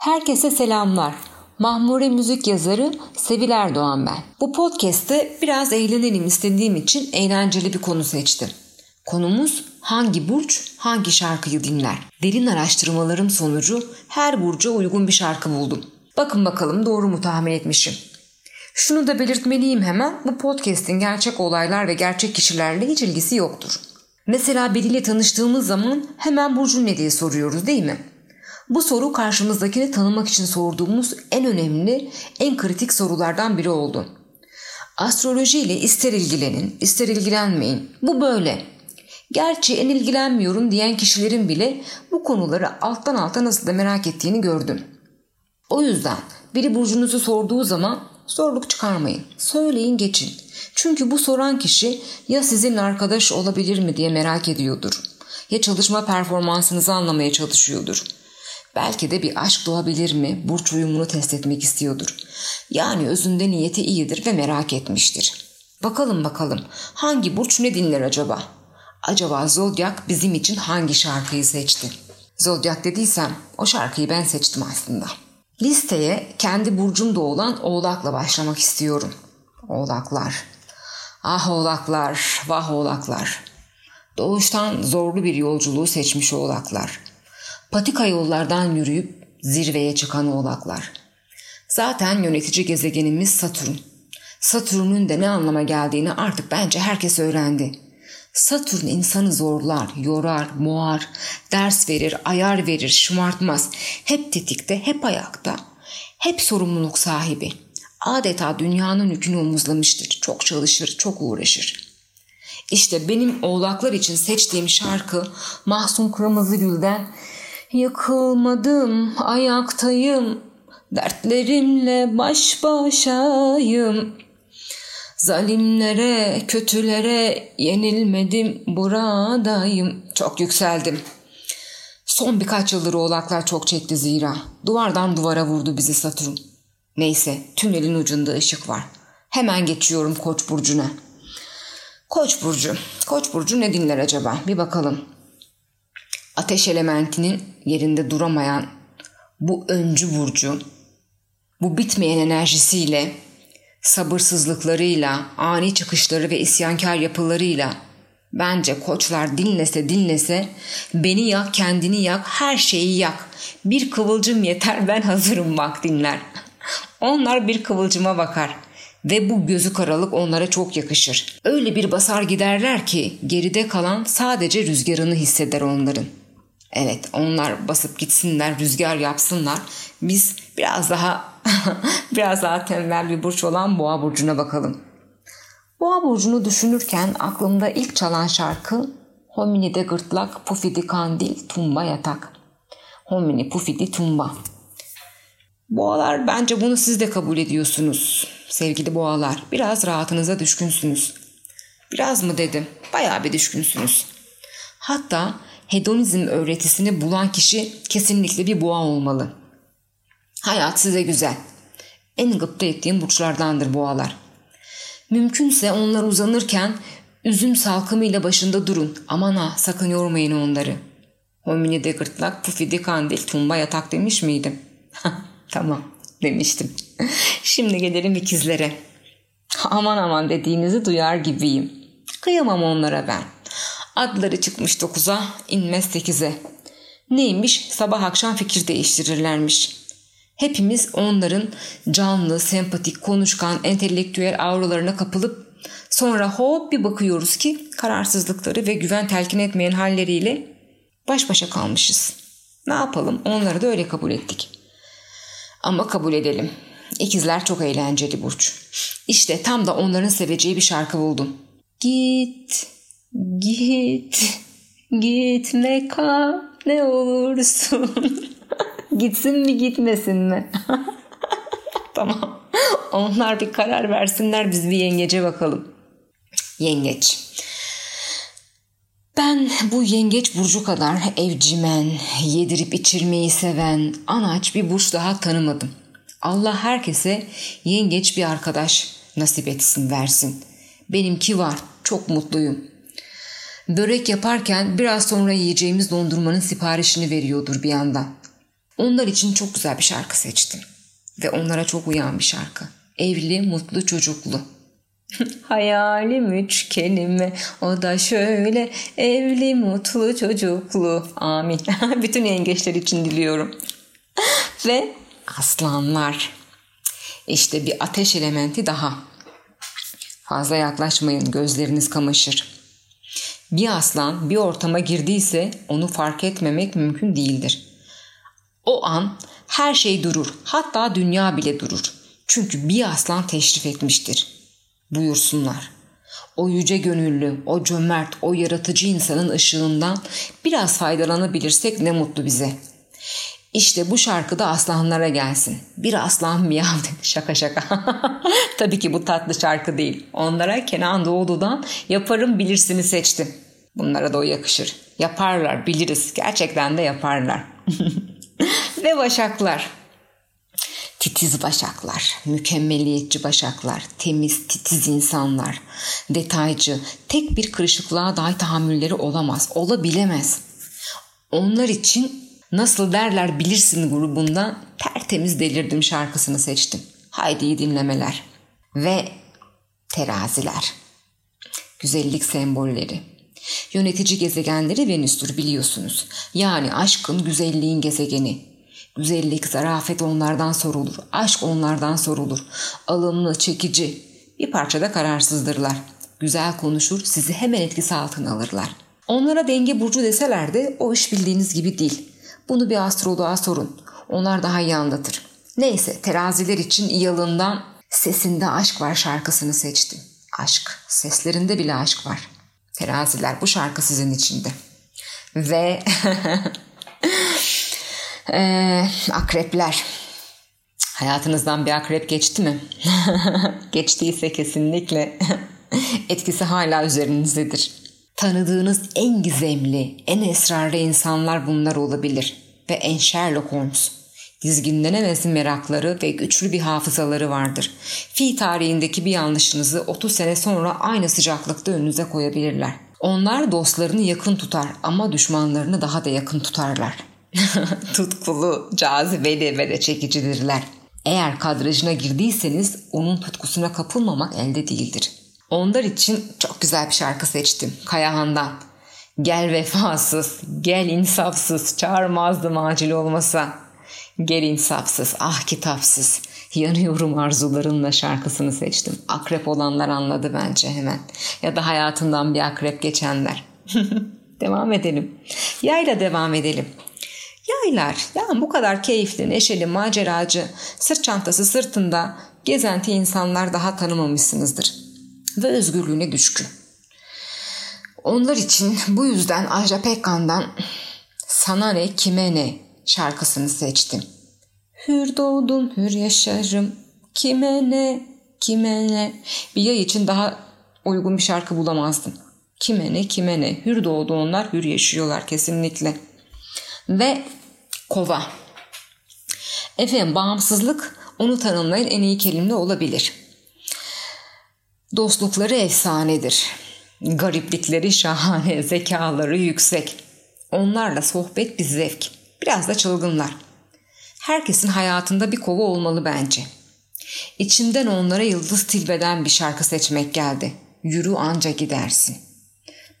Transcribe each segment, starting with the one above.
Herkese selamlar. Mahmure müzik yazarı Sevil Erdoğan ben. Bu podcast'te biraz eğlenelim istediğim için eğlenceli bir konu seçtim. Konumuz hangi burç hangi şarkıyı dinler? Derin araştırmalarım sonucu her burca uygun bir şarkı buldum. Bakın bakalım doğru mu tahmin etmişim. Şunu da belirtmeliyim hemen bu podcast'in gerçek olaylar ve gerçek kişilerle hiç ilgisi yoktur. Mesela biriyle tanıştığımız zaman hemen burcun ne diye soruyoruz değil mi? Bu soru karşımızdakini tanımak için sorduğumuz en önemli, en kritik sorulardan biri oldu. Astroloji ile ister ilgilenin, ister ilgilenmeyin. Bu böyle. Gerçi en ilgilenmiyorum diyen kişilerin bile bu konuları alttan alta nasıl da merak ettiğini gördüm. O yüzden biri burcunuzu sorduğu zaman zorluk çıkarmayın. Söyleyin geçin. Çünkü bu soran kişi ya sizinle arkadaş olabilir mi diye merak ediyordur. Ya çalışma performansınızı anlamaya çalışıyordur. Belki de bir aşk doğabilir mi? Burç uyumunu test etmek istiyordur. Yani özünde niyeti iyidir ve merak etmiştir. Bakalım bakalım hangi burç ne dinler acaba? Acaba Zodyak bizim için hangi şarkıyı seçti? Zodyak dediysem o şarkıyı ben seçtim aslında. Listeye kendi burcumda olan Oğlak'la başlamak istiyorum. Oğlaklar. Ah oğlaklar, vah oğlaklar. Doğuştan zorlu bir yolculuğu seçmiş oğlaklar. Patika yollardan yürüyüp zirveye çıkan oğlaklar. Zaten yönetici gezegenimiz Satürn. Satürn'ün de ne anlama geldiğini artık bence herkes öğrendi. Satürn insanı zorlar, yorar, boğar, ders verir, ayar verir, şımartmaz. Hep tetikte, hep ayakta, hep sorumluluk sahibi. Adeta dünyanın yükünü omuzlamıştır. Çok çalışır, çok uğraşır. İşte benim oğlaklar için seçtiğim şarkı Mahsun Kırmızıgül'den Yıkılmadım, ayaktayım, dertlerimle baş başayım. Zalimlere, kötülere yenilmedim, buradayım. Çok yükseldim. Son birkaç yıldır oğlaklar çok çekti zira. Duvardan duvara vurdu bizi Satürn. Neyse, tünelin ucunda ışık var. Hemen geçiyorum Koç burcuna. Koç burcu. Koç burcu ne dinler acaba? Bir bakalım ateş elementinin yerinde duramayan bu öncü burcu, bu bitmeyen enerjisiyle, sabırsızlıklarıyla, ani çıkışları ve isyankar yapılarıyla bence koçlar dinlese dinlese beni yak kendini yak her şeyi yak bir kıvılcım yeter ben hazırım bak dinler. Onlar bir kıvılcıma bakar ve bu gözü karalık onlara çok yakışır. Öyle bir basar giderler ki geride kalan sadece rüzgarını hisseder onların. Evet onlar basıp gitsinler, rüzgar yapsınlar. Biz biraz daha biraz daha tembel bir burç olan Boğa burcuna bakalım. Boğa burcunu düşünürken aklımda ilk çalan şarkı Hominide gırtlak, pufidi kandil, tumba yatak. Homini, pufidi, tumba. Boğalar bence bunu siz de kabul ediyorsunuz sevgili boğalar. Biraz rahatınıza düşkünsünüz. Biraz mı dedim? Bayağı bir düşkünsünüz. Hatta hedonizm öğretisini bulan kişi kesinlikle bir boğa olmalı. Hayat size güzel. En gıpta ettiğim burçlardandır boğalar. Mümkünse onlar uzanırken üzüm salkımıyla başında durun. Aman ha sakın yormayın onları. Homini de gırtlak, pufidi kandil, tumba yatak demiş miydim? tamam demiştim. Şimdi gelelim ikizlere. Aman aman dediğinizi duyar gibiyim. Kıyamam onlara ben. Adları çıkmış 9'a, inmez 8'e. Neymiş? Sabah akşam fikir değiştirirlermiş. Hepimiz onların canlı, sempatik, konuşkan, entelektüel auralarına kapılıp sonra hop bir bakıyoruz ki kararsızlıkları ve güven telkin etmeyen halleriyle baş başa kalmışız. Ne yapalım? Onları da öyle kabul ettik. Ama kabul edelim. İkizler çok eğlenceli burç. İşte tam da onların seveceği bir şarkı buldum. Git, Git, gitme kal ne olursun. Gitsin mi gitmesin mi? tamam. Onlar bir karar versinler biz bir yengece bakalım. Yengeç. Ben bu yengeç burcu kadar evcimen, yedirip içirmeyi seven, anaç bir burç daha tanımadım. Allah herkese yengeç bir arkadaş nasip etsin versin. Benimki var, çok mutluyum. Börek yaparken biraz sonra yiyeceğimiz dondurmanın siparişini veriyordur bir yandan. Onlar için çok güzel bir şarkı seçtim. Ve onlara çok uyan bir şarkı. Evli, mutlu, çocuklu. Hayalim üç kelime o da şöyle evli mutlu çocuklu amin bütün yengeçler için diliyorum ve aslanlar işte bir ateş elementi daha fazla yaklaşmayın gözleriniz kamaşır bir aslan bir ortama girdiyse onu fark etmemek mümkün değildir o an her şey durur hatta dünya bile durur çünkü bir aslan teşrif etmiştir buyursunlar. O yüce gönüllü, o cömert, o yaratıcı insanın ışığından biraz faydalanabilirsek ne mutlu bize. İşte bu şarkı da aslanlara gelsin. Bir aslan miyav Şaka şaka. Tabii ki bu tatlı şarkı değil. Onlara Kenan Doğulu'dan yaparım bilirsini seçtim. Bunlara da o yakışır. Yaparlar biliriz. Gerçekten de yaparlar. Ve başaklar. Titiz başaklar, mükemmeliyetçi başaklar, temiz, titiz insanlar, detaycı, tek bir kırışıklığa dahi tahammülleri olamaz, olabilemez. Onlar için nasıl derler bilirsin grubundan tertemiz delirdim şarkısını seçtim. Haydi iyi dinlemeler. Ve teraziler. Güzellik sembolleri. Yönetici gezegenleri Venüs'tür biliyorsunuz. Yani aşkın, güzelliğin gezegeni. Güzellik, zarafet onlardan sorulur. Aşk onlardan sorulur. Alımlı, çekici. Bir parçada kararsızdırlar. Güzel konuşur, sizi hemen etkisi altına alırlar. Onlara denge burcu deseler de o iş bildiğiniz gibi değil. Bunu bir astroloğa sorun. Onlar daha iyi anlatır. Neyse teraziler için yalından Sesinde Aşk Var şarkısını seçtim. Aşk. Seslerinde bile aşk var. Teraziler bu şarkı sizin içinde. Ve Ee, akrepler. Hayatınızdan bir akrep geçti mi? Geçtiyse kesinlikle etkisi hala üzerinizdedir. Tanıdığınız en gizemli, en esrarlı insanlar bunlar olabilir. Ve en Sherlock Holmes. Dizginlenemez merakları ve güçlü bir hafızaları vardır. Fi tarihindeki bir yanlışınızı 30 sene sonra aynı sıcaklıkta önünüze koyabilirler. Onlar dostlarını yakın tutar ama düşmanlarını daha da yakın tutarlar. tutkulu, cazibeli ve de çekicidirler. Eğer kadrajına girdiyseniz onun tutkusuna kapılmamak elde değildir. Onlar için çok güzel bir şarkı seçtim Kayahan'dan. Gel vefasız, gel insafsız, çağırmazdım acil olmasa. Gel insafsız, ah kitapsız, yanıyorum arzularınla şarkısını seçtim. Akrep olanlar anladı bence hemen. Ya da hayatından bir akrep geçenler. devam edelim. Yayla devam edelim. Yaylar yani bu kadar keyifli, neşeli, maceracı, sırt çantası sırtında gezenti insanlar daha tanımamışsınızdır. Ve özgürlüğüne düşkün. Onlar için bu yüzden Ajda Pekkan'dan Sana ne kime ne şarkısını seçtim. Hür doğdum hür yaşarım kime ne kime ne. Bir yay için daha uygun bir şarkı bulamazdım. Kime ne kime ne. Hür doğdu onlar hür yaşıyorlar kesinlikle. Ve kova. Efendim bağımsızlık onu tanımlayan en iyi kelime olabilir. Dostlukları efsanedir. Gariplikleri şahane, zekaları yüksek. Onlarla sohbet bir zevk. Biraz da çılgınlar. Herkesin hayatında bir kova olmalı bence. İçimden onlara yıldız tilbeden bir şarkı seçmek geldi. Yürü anca gidersin.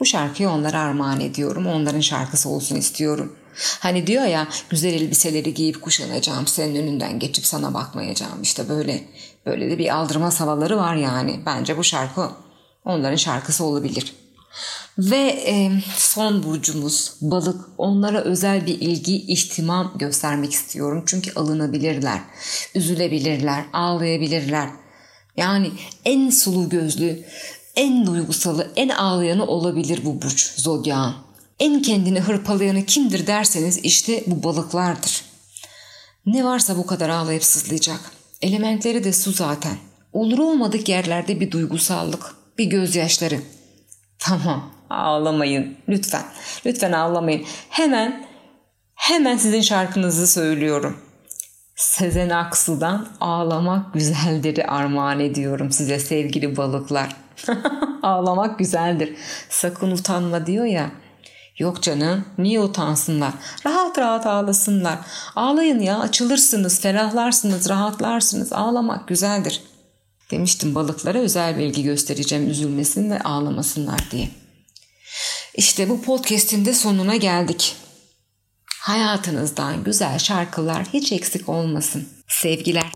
Bu şarkıyı onlara armağan ediyorum. Onların şarkısı olsun istiyorum. Hani diyor ya güzel elbiseleri giyip kuşanacağım senin önünden geçip sana bakmayacağım işte böyle böyle de bir aldırma havaları var yani. Bence bu şarkı onların şarkısı olabilir. Ve e, son burcumuz balık. Onlara özel bir ilgi, ihtimam göstermek istiyorum. Çünkü alınabilirler, üzülebilirler, ağlayabilirler. Yani en sulu gözlü, en duygusalı, en ağlayanı olabilir bu burç zodyağın. En kendini hırpalayanı kimdir derseniz işte bu balıklardır. Ne varsa bu kadar ağlayıp sızlayacak. Elementleri de su zaten. Olur olmadık yerlerde bir duygusallık, bir gözyaşları. Tamam ağlamayın lütfen. Lütfen ağlamayın. Hemen hemen sizin şarkınızı söylüyorum. Sezen Aksu'dan Ağlamak Güzeldir'i armağan ediyorum size sevgili balıklar. Ağlamak güzeldir. Sakın utanma diyor ya. Yok canım niye utansınlar? Rahat rahat ağlasınlar. Ağlayın ya açılırsınız, ferahlarsınız, rahatlarsınız. Ağlamak güzeldir. Demiştim balıklara özel bilgi göstereceğim üzülmesin ve ağlamasınlar diye. İşte bu podcast'in de sonuna geldik. Hayatınızdan güzel şarkılar hiç eksik olmasın. Sevgiler.